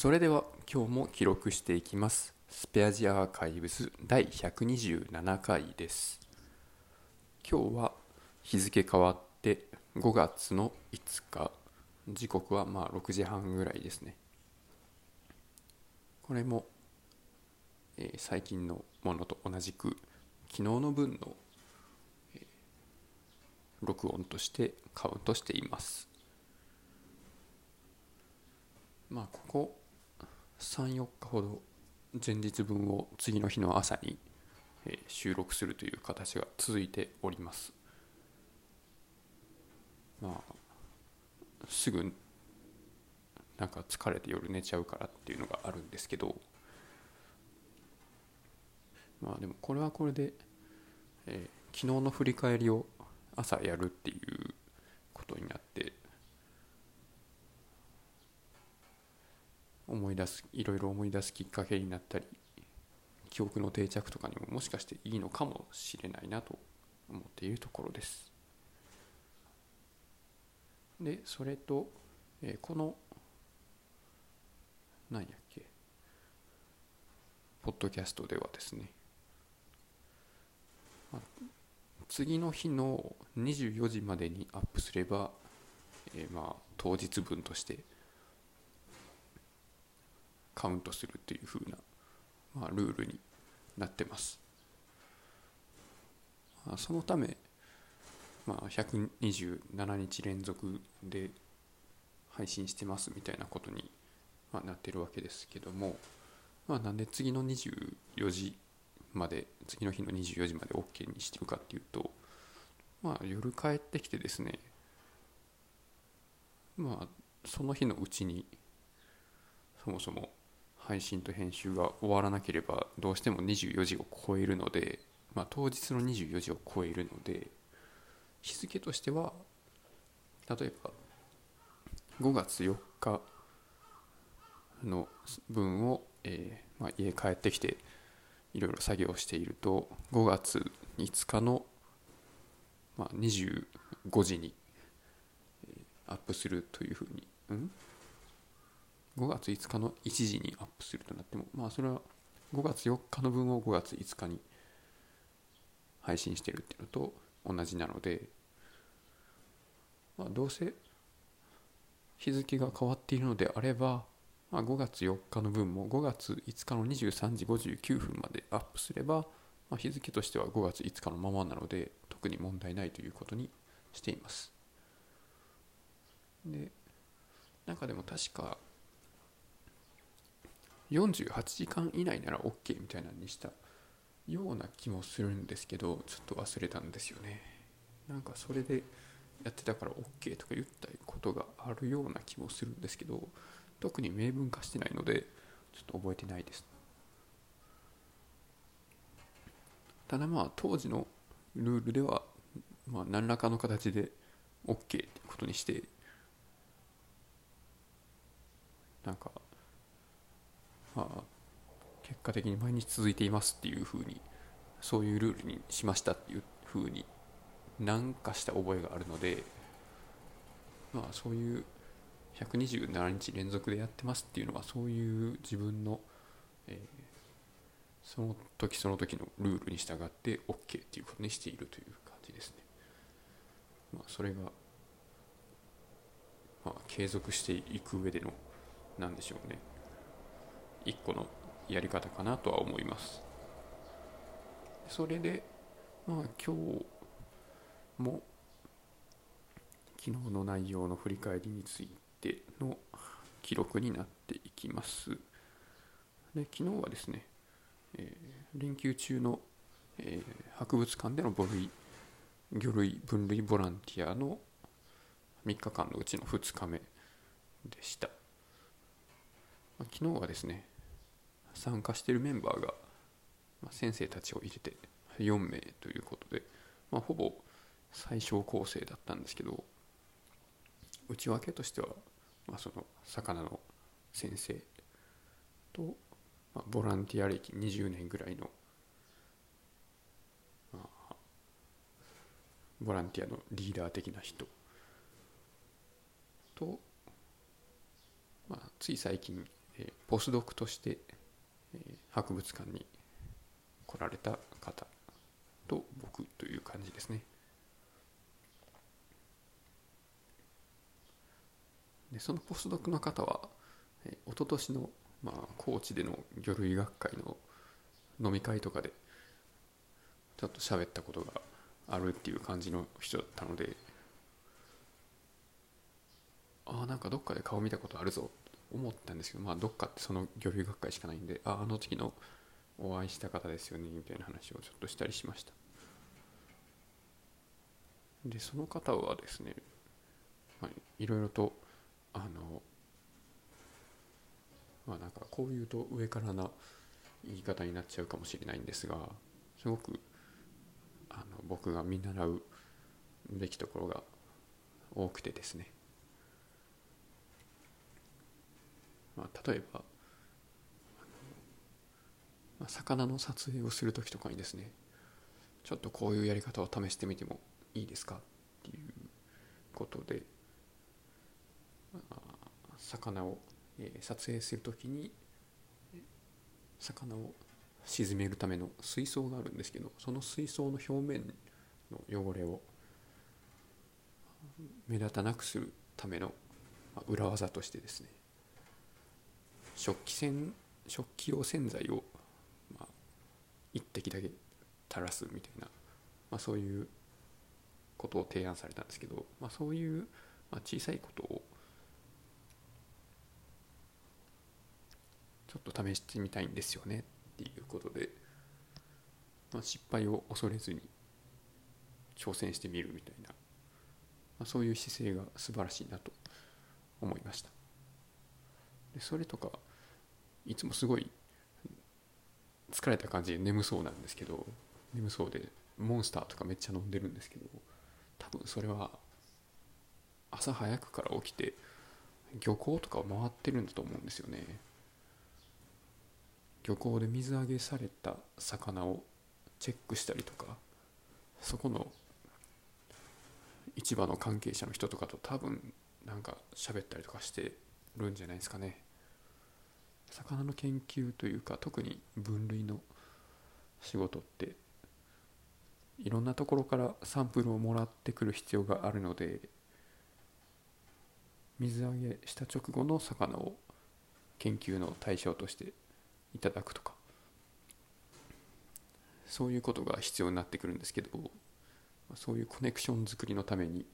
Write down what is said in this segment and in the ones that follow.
それでは今日も記録していきます。スペアジアアーカイブス第127回です。今日は日付変わって5月の5日。時刻はまあ6時半ぐらいですね。これも、えー最近のものと同じく昨日の分の、えー録音としてカウントしています。まあここ34日ほど前日分を次の日の朝に、収録するという形が続いております。まあすぐなんか疲れて夜寝ちゃうからっていうのがあるんですけどまあでもこれはこれで、えー昨日の振り返りを朝やるっていうことになって思い出すいろいろ思い出すきっかけになったり記憶の定着とかにももしかしていいのかもしれないなと思っているところです。でそれと、えーこの何やっけポッドキャストではですね、次の日の24時までにアップすれば、えーまあ当日分としてカウントするっていう風な、まあ、ルールになってます。まあそのため、まあ、127日連続で配信してますみたいなことに、まあ、なってるわけですけども、まあ、なんで次の24時まで次の日の24時まで OK にしてるかっていうと、まあ、夜帰ってきてですねまあその日のうちにそもそも配信と編集が終わらなければどうしても24時を超えるので、まあ、当日の24時を超えるので日付としては例えば5月4日の分を、えーまあ、家帰ってきていろいろ作業していると5月5日の、まあ、25時に、アップするというふうに、ん？5月5日の1時にアップするとなってもまあそれは5月4日の分を5月5日に配信してるっていうのと同じなので、まあ、どうせ日付が変わっているのであれば、まあ、5月4日の分も5月5日の23時59分までアップすれば、まあ、日付としては5月5日のままなので特に問題ないということにしています。でなんかでも確か48時間以内なら OK みたいなのにしたような気もするんですけどちょっと忘れたんですよね。なんかそれでやってたから OK とか言ったことがあるような気もするんですけど特に明文化してないのでちょっと覚えてないです。ただまあ当時のルールでは、まあ、何らかの形で OK ってことにしてなんかまあ結果的に毎日続いていますっていうふうにそういうルールにしましたっていうふうに何かした覚えがあるのでまあそういう127日連続でやってますっていうのはそういう自分の、えーその時その時のルールに従って OK っていうことにしているという感じですね。まあ、それが、まあ、継続していく上での何でしょうね一個のやり方かなとは思います。それで、まあ、今日も昨日の内容の振り返りについての記録になっていきます。で昨日はですね、えー連休中の、えー博物館での母類魚類分類ボランティアの3日間のうちの2日目でした。昨日はですね参加してるメンバーが、まあ、先生たちを入れて4名ということで、まあ、ほぼ最小構成だったんですけど内訳としては、まあ、その魚の先生と、まあ、ボランティア歴20年ぐらいの、まあ、ボランティアのリーダー的な人と、まあ、つい最近、えーポスドクとして、博物館に来られた方と僕という感じですね。でそのポスドクの方は、えー、一昨年の、まあ、高知での魚類学会の飲み会とかでちょっと喋ったことがあるっていう感じの人だったのでああなんかどっかで顔見たことあるぞ思ったんですけどまあどっかってその魚類学会しかないんでああの時のお会いした方ですよねみたいな話をちょっとしたりしました。でその方はですね、まあ、いろいろとあのまあなんかこう言うと上からな言い方になっちゃうかもしれないんですがすごくあの僕が見習うべきところが多くてですね、まあ、例えばまあ魚の撮影をする時とかにですねちょっとこういうやり方を試してみてもいいですか？っていうことで、まあ魚を、えー撮影する時に魚を沈めるための水槽があるんですけどその水槽の表面の汚れを目立たなくするための裏技としてですね食器洗食器用洗剤を、まあ、一滴だけ垂らすみたいな、まあ、そういうことを提案されたんですけど、まあ、そういう、まあ、小さいことをちょっと試してみたいんですよねっていうことで、まあ、失敗を恐れずに挑戦してみるみたいな、まあ、そういう姿勢が素晴らしいなと思いました。でそれとかいつもすごい疲れた感じで眠そうなんですけど眠そうでモンスターとかめっちゃ飲んでるんですけど多分それは朝早くから起きて漁港とかを回ってるんだと思うんですよね。漁港で水揚げされた魚をチェックしたりとかそこの市場の関係者の人とかと多分なんか喋ったりとかしてるんじゃないですかね。魚の研究というか特に分類の仕事っていろんなところからサンプルをもらってくる必要があるので水揚げした直後の魚を研究の対象としていただくとかそういうことが必要になってくるんですけどそういうコネクション作りのためにっ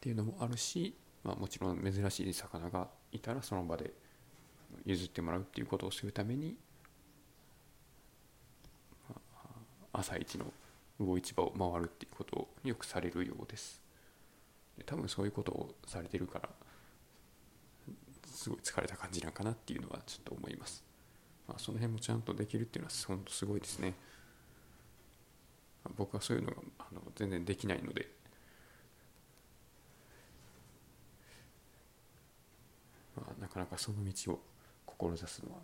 ていうのもあるし、まあ、もちろん珍しい魚がいたらその場で譲ってもらうっていうことをするために朝一の魚市場を回るっていうことをよくされるようです。多分そういうことをされてるからすごい疲れた感じなんかなっていうのはちょっと思います、まあ、その辺もちゃんとできるっていうのは本当すごいですね。僕はそういうのがあの全然できないのでまあ、なかなかその道を志すのは、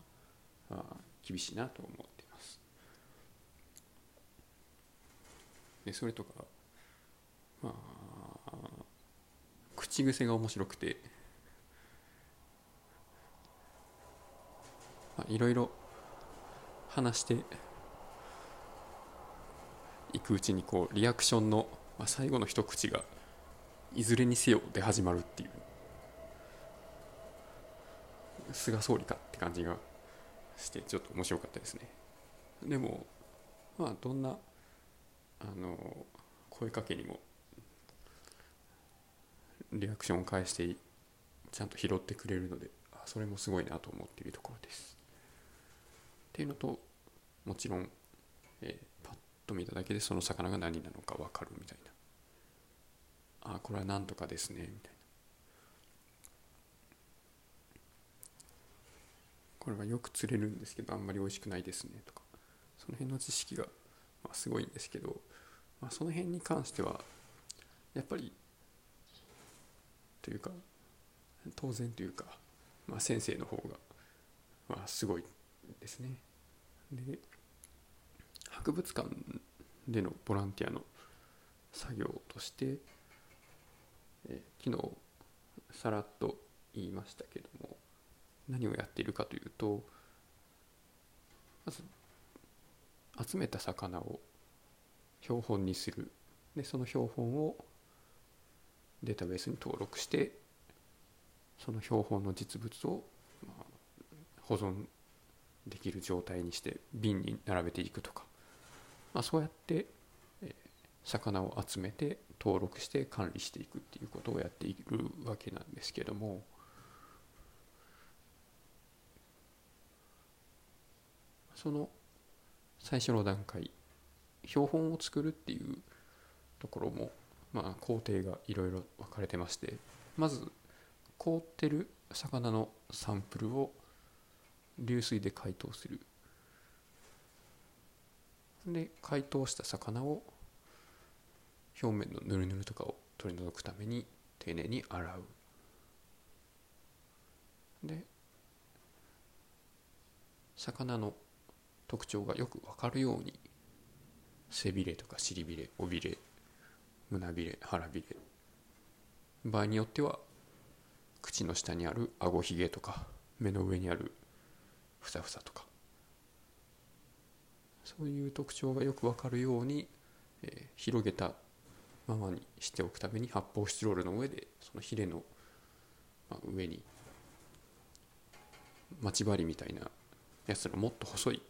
まあ、厳しいなと思っています。でそれとか、まあ、口癖が面白くていろいろ話していくうちにこうリアクションの、最後の一口がいずれにせよで始まるっていう。菅総理かって感じがしてちょっと面白かったですね。でもまあどんなあの声かけにもリアクションを返してちゃんと拾ってくれるのでそれもすごいなと思っているところです。っていうのともちろん、えーパッと見ただけでその魚が何なのか分かるみたいな。あこれは何とかですねみたいな。これはよく釣れるんですけどあんまり美味しくないですねとかその辺の知識が、ま、すごいんですけど、まあ、その辺に関してはやっぱりというか当然というか、まあ、先生の方が、まあ、すごいですね。で博物館でのボランティアの作業として、え昨日さらっと言いましたけども何をやっているかというとまず集めた魚を標本にする。でその標本をデータベースに登録してその標本の実物を保存できる状態にして瓶に並べていくとか、まあ、そうやって、魚を集めて登録して管理していくっていうことをやっているわけなんですけどもその最初の段階標本を作るっていうところも、まあ、工程がいろいろ分かれてましてまず凍ってる魚のサンプルを流水で解凍する。で解凍した魚を表面のヌルヌルとかを取り除くために丁寧に洗う。で魚の特徴がよく分かるように背びれとか尻びれ尾びれ胸びれ腹びれ。場合によっては口の下にある顎ひげとか目の上にあるふさふさとか。そういう特徴がよく分かるように、えー広げたままにしておくために発泡スチロールの上でそのヒレの、まあ、上に待ち針みたいなやつのもっと細い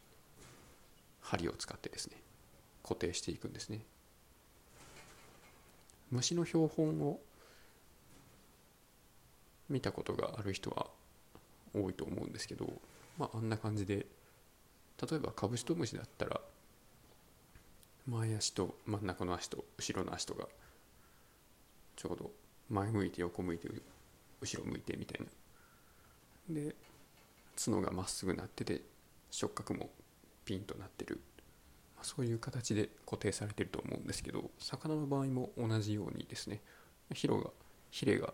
針を使ってですね固定していくんですね。虫の標本を見たことがある人は多いと思うんですけど、まあ、あんな感じで例えばカブシトムシだったら前足と真ん中の足と後ろの足とがちょうど前向いて横向いて後ろ向いてみたいな。で角がまっすぐなってて触覚もピンとなってる、まあそういう形で固定されてると思うんですけど魚の場合も同じようにですね。ヒロがヒレが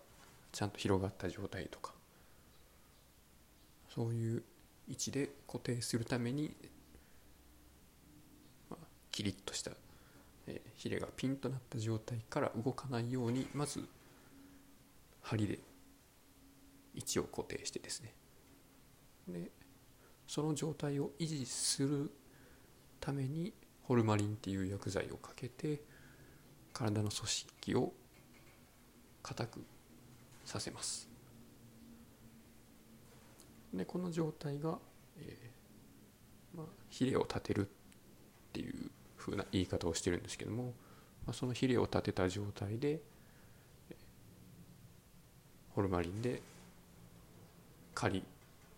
ちゃんと広がった状態とかそういう位置で固定するために、まあ、キリッとした、えヒレがピンとなった状態から動かないようにまず針で位置を固定してですね。でその状態を維持するためにホルマリンっていう薬剤をかけて体の組織を硬くさせます。でこの状態が、えーまあ、ヒレを立てるっていう風な言い方をしてるんですけども、まあ、そのヒレを立てた状態で、ホルマリンで仮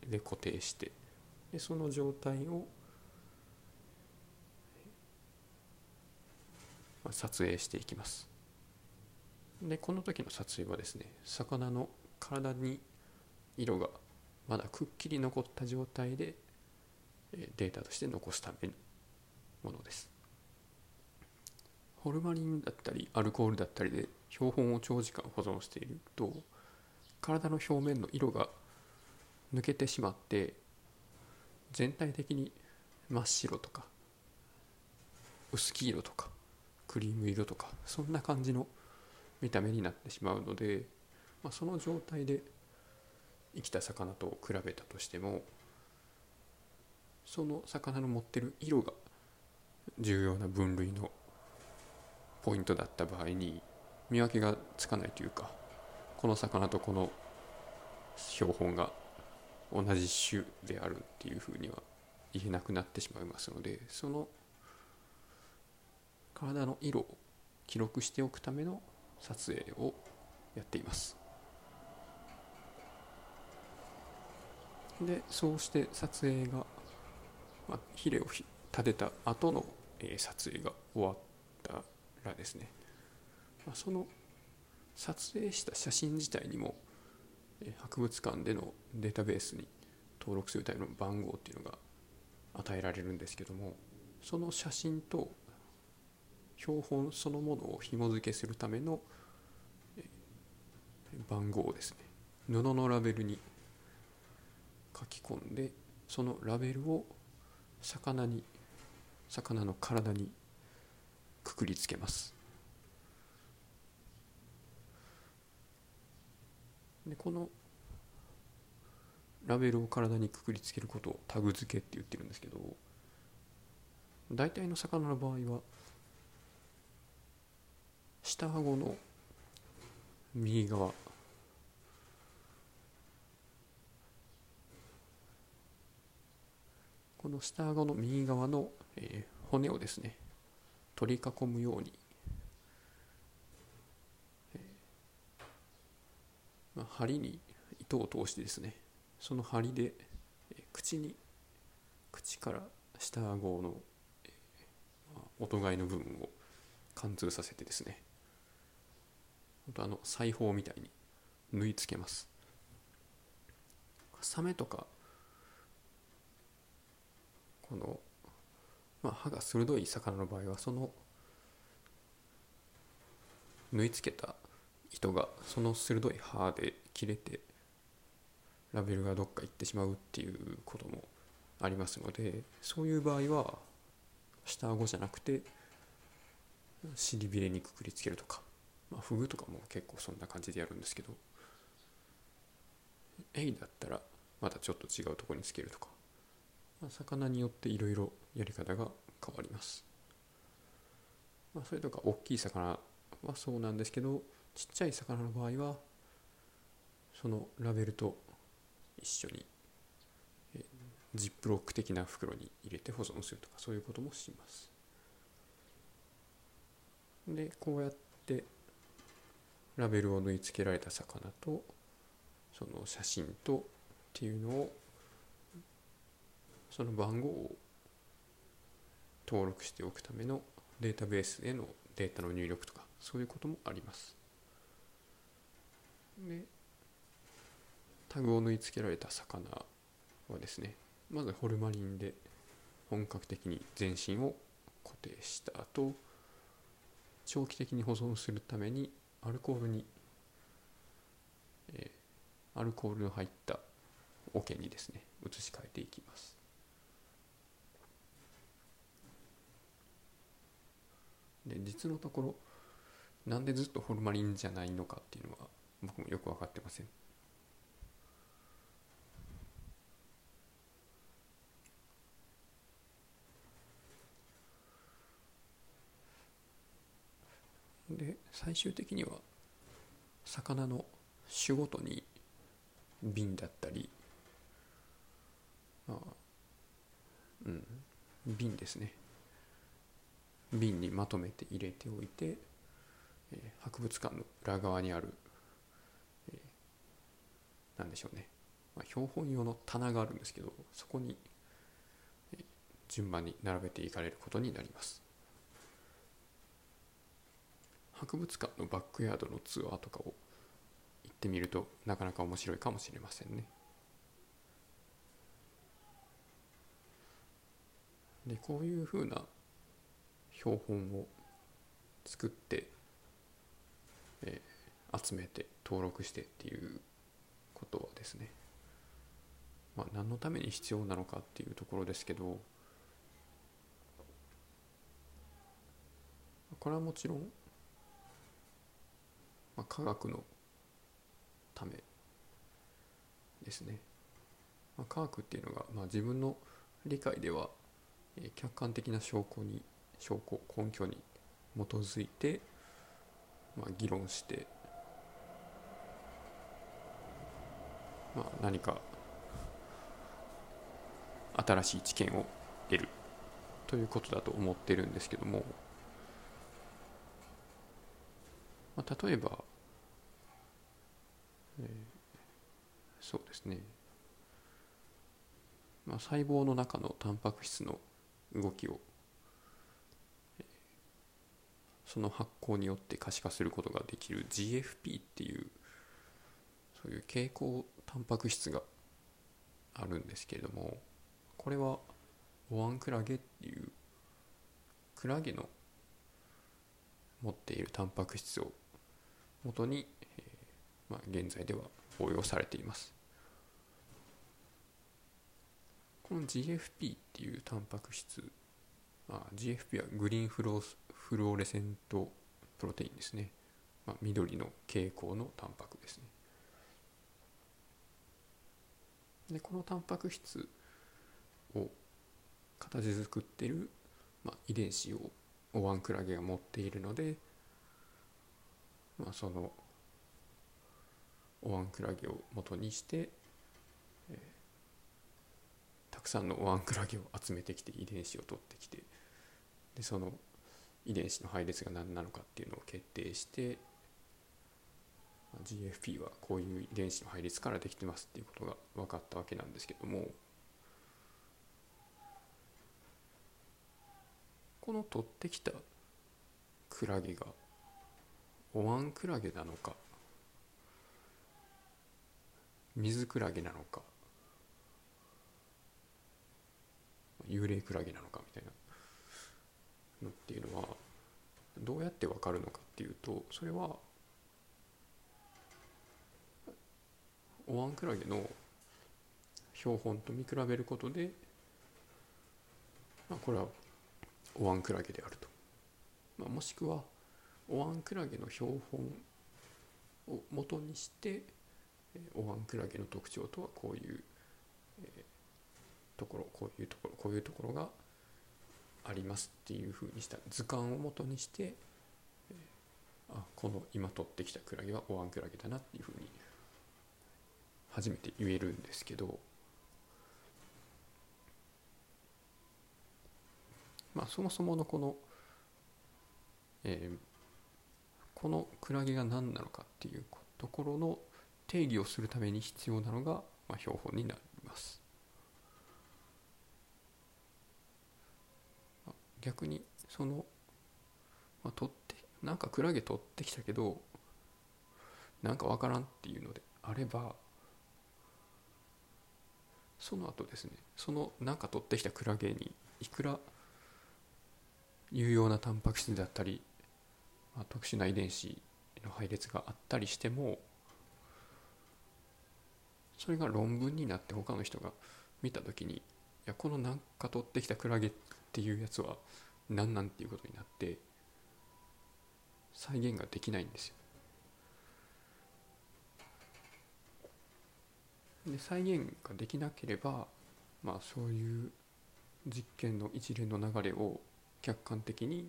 で固定してでその状態を、撮影していきます。でこの時の撮影はですね魚の体に色がまだくっきり残った状態でデータとして残すためのものです。ホルマリンだったりアルコールだったりで標本を長時間保存していると体の表面の色が抜けてしまって全体的に真っ白とか薄黄色とかクリーム色とかそんな感じの見た目になってしまうので、まあ、その状態で生きた魚と比べたとしてもその魚の持ってる色が重要な分類のポイントだった場合に見分けがつかないというかこの魚とこの標本が同じ種であるっていうふうには言えなくなってしまいますのでその体の色を記録しておくための撮影をやっています。でそうして撮影が、まあ、ヒレを立てた後の、えー撮影が終わったらですね、まあ、その撮影した写真自体にも博物館でのデータベースに登録するための番号っていうのが与えられるんですけどもその写真と標本そのものを紐付けするための番号をですね布のラベルに書き込んでそのラベルを魚に魚の体にくくりつけます。でこのラベルを体にくくりつけることをタグ付けって言ってるんですけど大体の魚の場合は下顎の右側この下顎の右側の、えー骨をですね取り囲むように、えーまあ、針に糸を通してですねその針で、口に口から下顎の、えーまあ、お互いの部分を貫通させてですねあの裁縫みたいに縫い付けます。サメとかこの、まあ、歯が鋭い魚の場合はその縫い付けた糸がその鋭い歯で切れてラベルがどっか行ってしまうっていうこともありますのでそういう場合は下顎じゃなくて尻びれにくくりつけるとか、まあ、フグとかも結構そんな感じでやるんですけどエイだったらまたちょっと違うとこにつけるとか、まあ、魚によっていろいろやり方が変わります、まあ、それとか大きい魚はそうなんですけどちっちゃい魚の場合はそのラベルと一緒にえージップロック的な袋に入れて保存するとかそういうこともします。でこうやってラベルを縫い付けられた魚とその写真とっていうのをその番号を登録しておくためのデータベースへのデータの入力とかそういうこともあります。でタグを縫い付けられた魚はですねまずホルマリンで本格的に全身を固定した後長期的に保存するためにアルコールに、えーアルコールの入った桶にですね移し替えていきます。で実のところなんでずっとホルマリンじゃないのかっていうのは僕もよく分かってませんで最終的には魚の種ごとに瓶だったりまあうん瓶ですね。瓶にまとめて入れておいて、えー博物館の裏側にある、えーなんでしょうね、まあ、標本用の棚があるんですけどそこに、えー順番に並べていかれることになります。博物館のバックヤードのツアーとかを行ってみるとなかなか面白いかもしれませんね。でこういうふうな標本を作って、えー集めて登録してっていうことはですねまあ何のために必要なのかっていうところですけどこれはもちろん、まあ、科学のためですね、まあ、科学っていうのが、まあ、自分の理解では、えー客観的な証拠に証拠根拠に基づいて、まあ、議論して、まあ、何か新しい知見を得るということだと思ってるんですけども、まあ、例えば、えそうですね、まあ、細胞の中のタンパク質の動きをその発酵によって可視化することができる GFP っていうそういう蛍光タンパク質があるんですけれどもこれはオワンクラゲっていうクラゲの持っているタンパク質を元に、まあ、現在では応用されています。この GFP っていうタンパク質あ GFP は green flu- fluorescent protein ですね、まあ、緑の蛍光のタンパクですね。でこのタンパク質を形作ってる、まあ、遺伝子をオワンクラゲが持っているので、まあ、そのオワンクラゲを元にして、えー、たくさんのオワンクラゲを集めてきて遺伝子を取ってきてでその遺伝子の配列が何なのかっていうのを決定して GFP はこういう遺伝子の配列からできてますっていうことが分かったわけなんですけどもこの取ってきたクラゲがお椀クラゲなのか水クラゲなのか幽霊クラゲなのかみたいなのっていうのはどうやって分かるのかっていうとそれはお椀クラゲの標本と見比べることで、まあ、これはお椀クラゲであると、まあ、もしくはお椀クラゲの標本を元にしてお椀クラゲの特徴とはこういう、ところこういうところこういうところがありますっていうふうにした。図鑑を元にして、あこの今取ってきたクラゲはお椀クラゲだなっていうふうに初めて言えるんですけどまあそもそものこの、えー、このクラゲが何なのかっていうところの定義をするために必要なのが、まあ、標本になります。逆にその、まあ、取ってなんかクラゲ取ってきたけどなんかわからんっていうのであればその後ですねそのなんか取ってきたクラゲにいくら有用なタンパク質だったり、まあ、特殊な遺伝子の配列があったりしてもそれが論文になって他の人が見た時にいやこのなんか取ってきたクラゲっていうやつは何なんっていうことになって再現ができないんですよで再現ができなければまあそういう実験の一連の流れを客観的に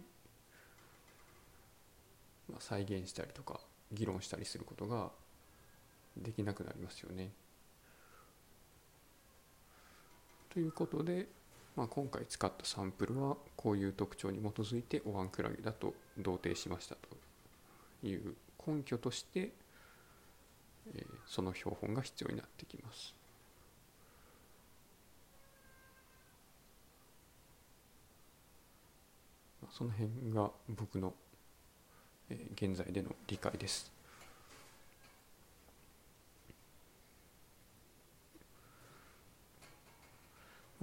再現したりとか議論したりすることができなくなりますよね。ということで、まあ、今回使ったサンプルはこういう特徴に基づいてお椀クラゲだと同定しましたという根拠としてえその標本が必要になってきます。その辺が僕の、現在での理解です。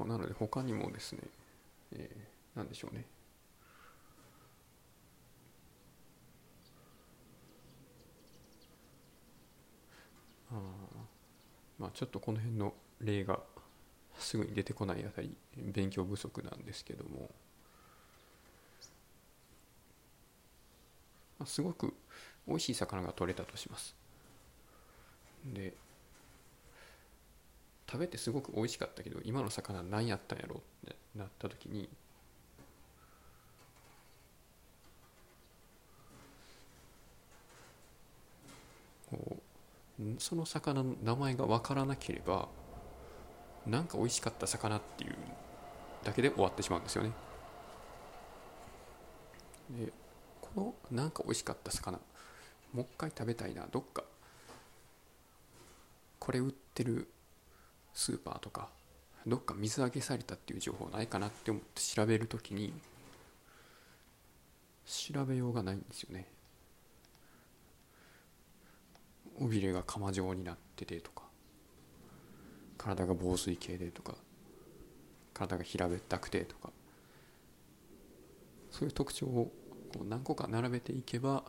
まあ、なので他にもですね、えー、何でしょうね。あまあちょっとこの辺の例がすぐに出てこないあたり勉強不足なんですけども、まあ、すごく美味しい魚が取れたとします。で食べてすごく美味しかったけど今の魚何やったんやろってなった時にその魚の名前が分からなければなんか美味しかった魚っていうだけで終わってしまうんですよね。でこのなんか美味しかった魚もう一回食べたいなどっかこれ売ってるスーパーとかどっか水揚げされたっていう情報ないかなって思って調べるときに調べようがないんですよね。尾びれが釜状になっててとか体が防水系でとか体が平べったくてとかそういう特徴をこう何個か並べていけば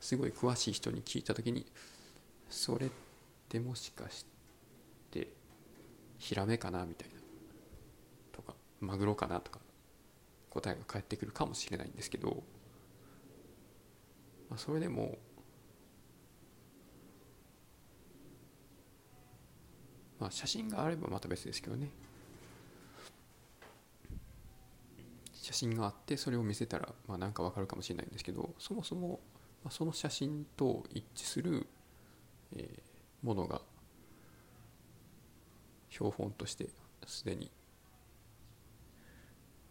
すごい詳しい人に聞いた時にそれってもしかしてヒラメかなみたいな。とかマグロかなとか答えが返ってくるかもしれないんですけど、まあ、それでもまあ、写真があればまた別ですけどね。写真があってそれを見せたらまあなんかわかるかもしれないんですけどそもそもその写真と一致する、ものが標本としてすでに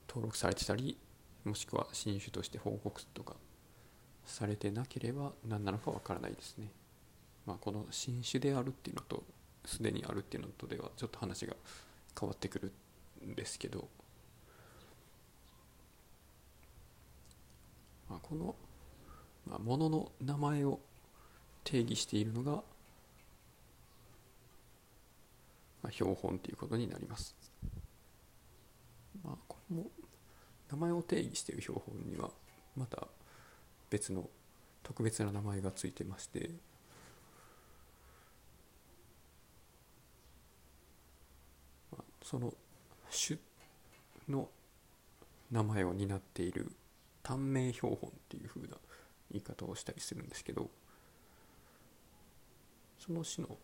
登録されてたりもしくは新種として報告とかされてなければ何なのかわからないですね。まあ、この新種であるっていうのとすでにあるっていうのとではちょっと話が変わってくるんですけど、まあ、この、まあ、ものの名前を定義しているのが、まあ、標本ということになります。まあ、この名前を定義している標本にはまた別の特別な名前がついてましてその種の名前を担っている短命標本っていう風な言い方をしたりするんですけどその種の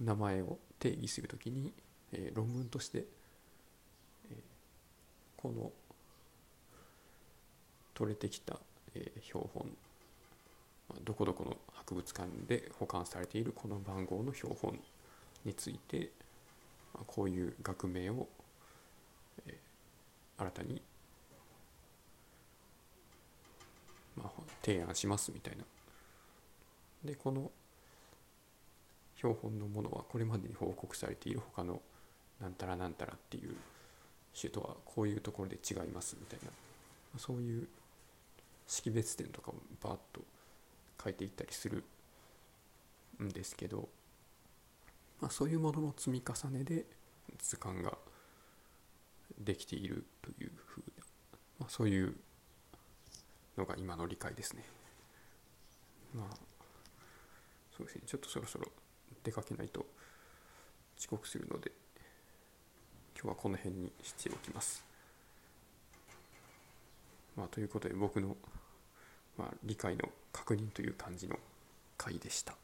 名前を定義するときに、えー、論文として、えー、この取れてきた、えー、標本どこどこの博物館で保管されているこの番号の標本についてこういう学名を、えー、新たに、まあ、提案しますみたいな。でこの標本のものはこれまでに報告されている他のなんたらなんたらっていう種とはこういうところで違いますみたいなそういう識別点とかをバーッと書いていったりするんですけどまあ、そういうものの積み重ねで図鑑ができているというふうな、まあ、そういうのが今の理解ですね。まあそうですねちょっとそろそろ出かけないと遅刻するので今日はこの辺にしておきます。まあ、ということで僕の、まあ、理解の確認という感じの回でした。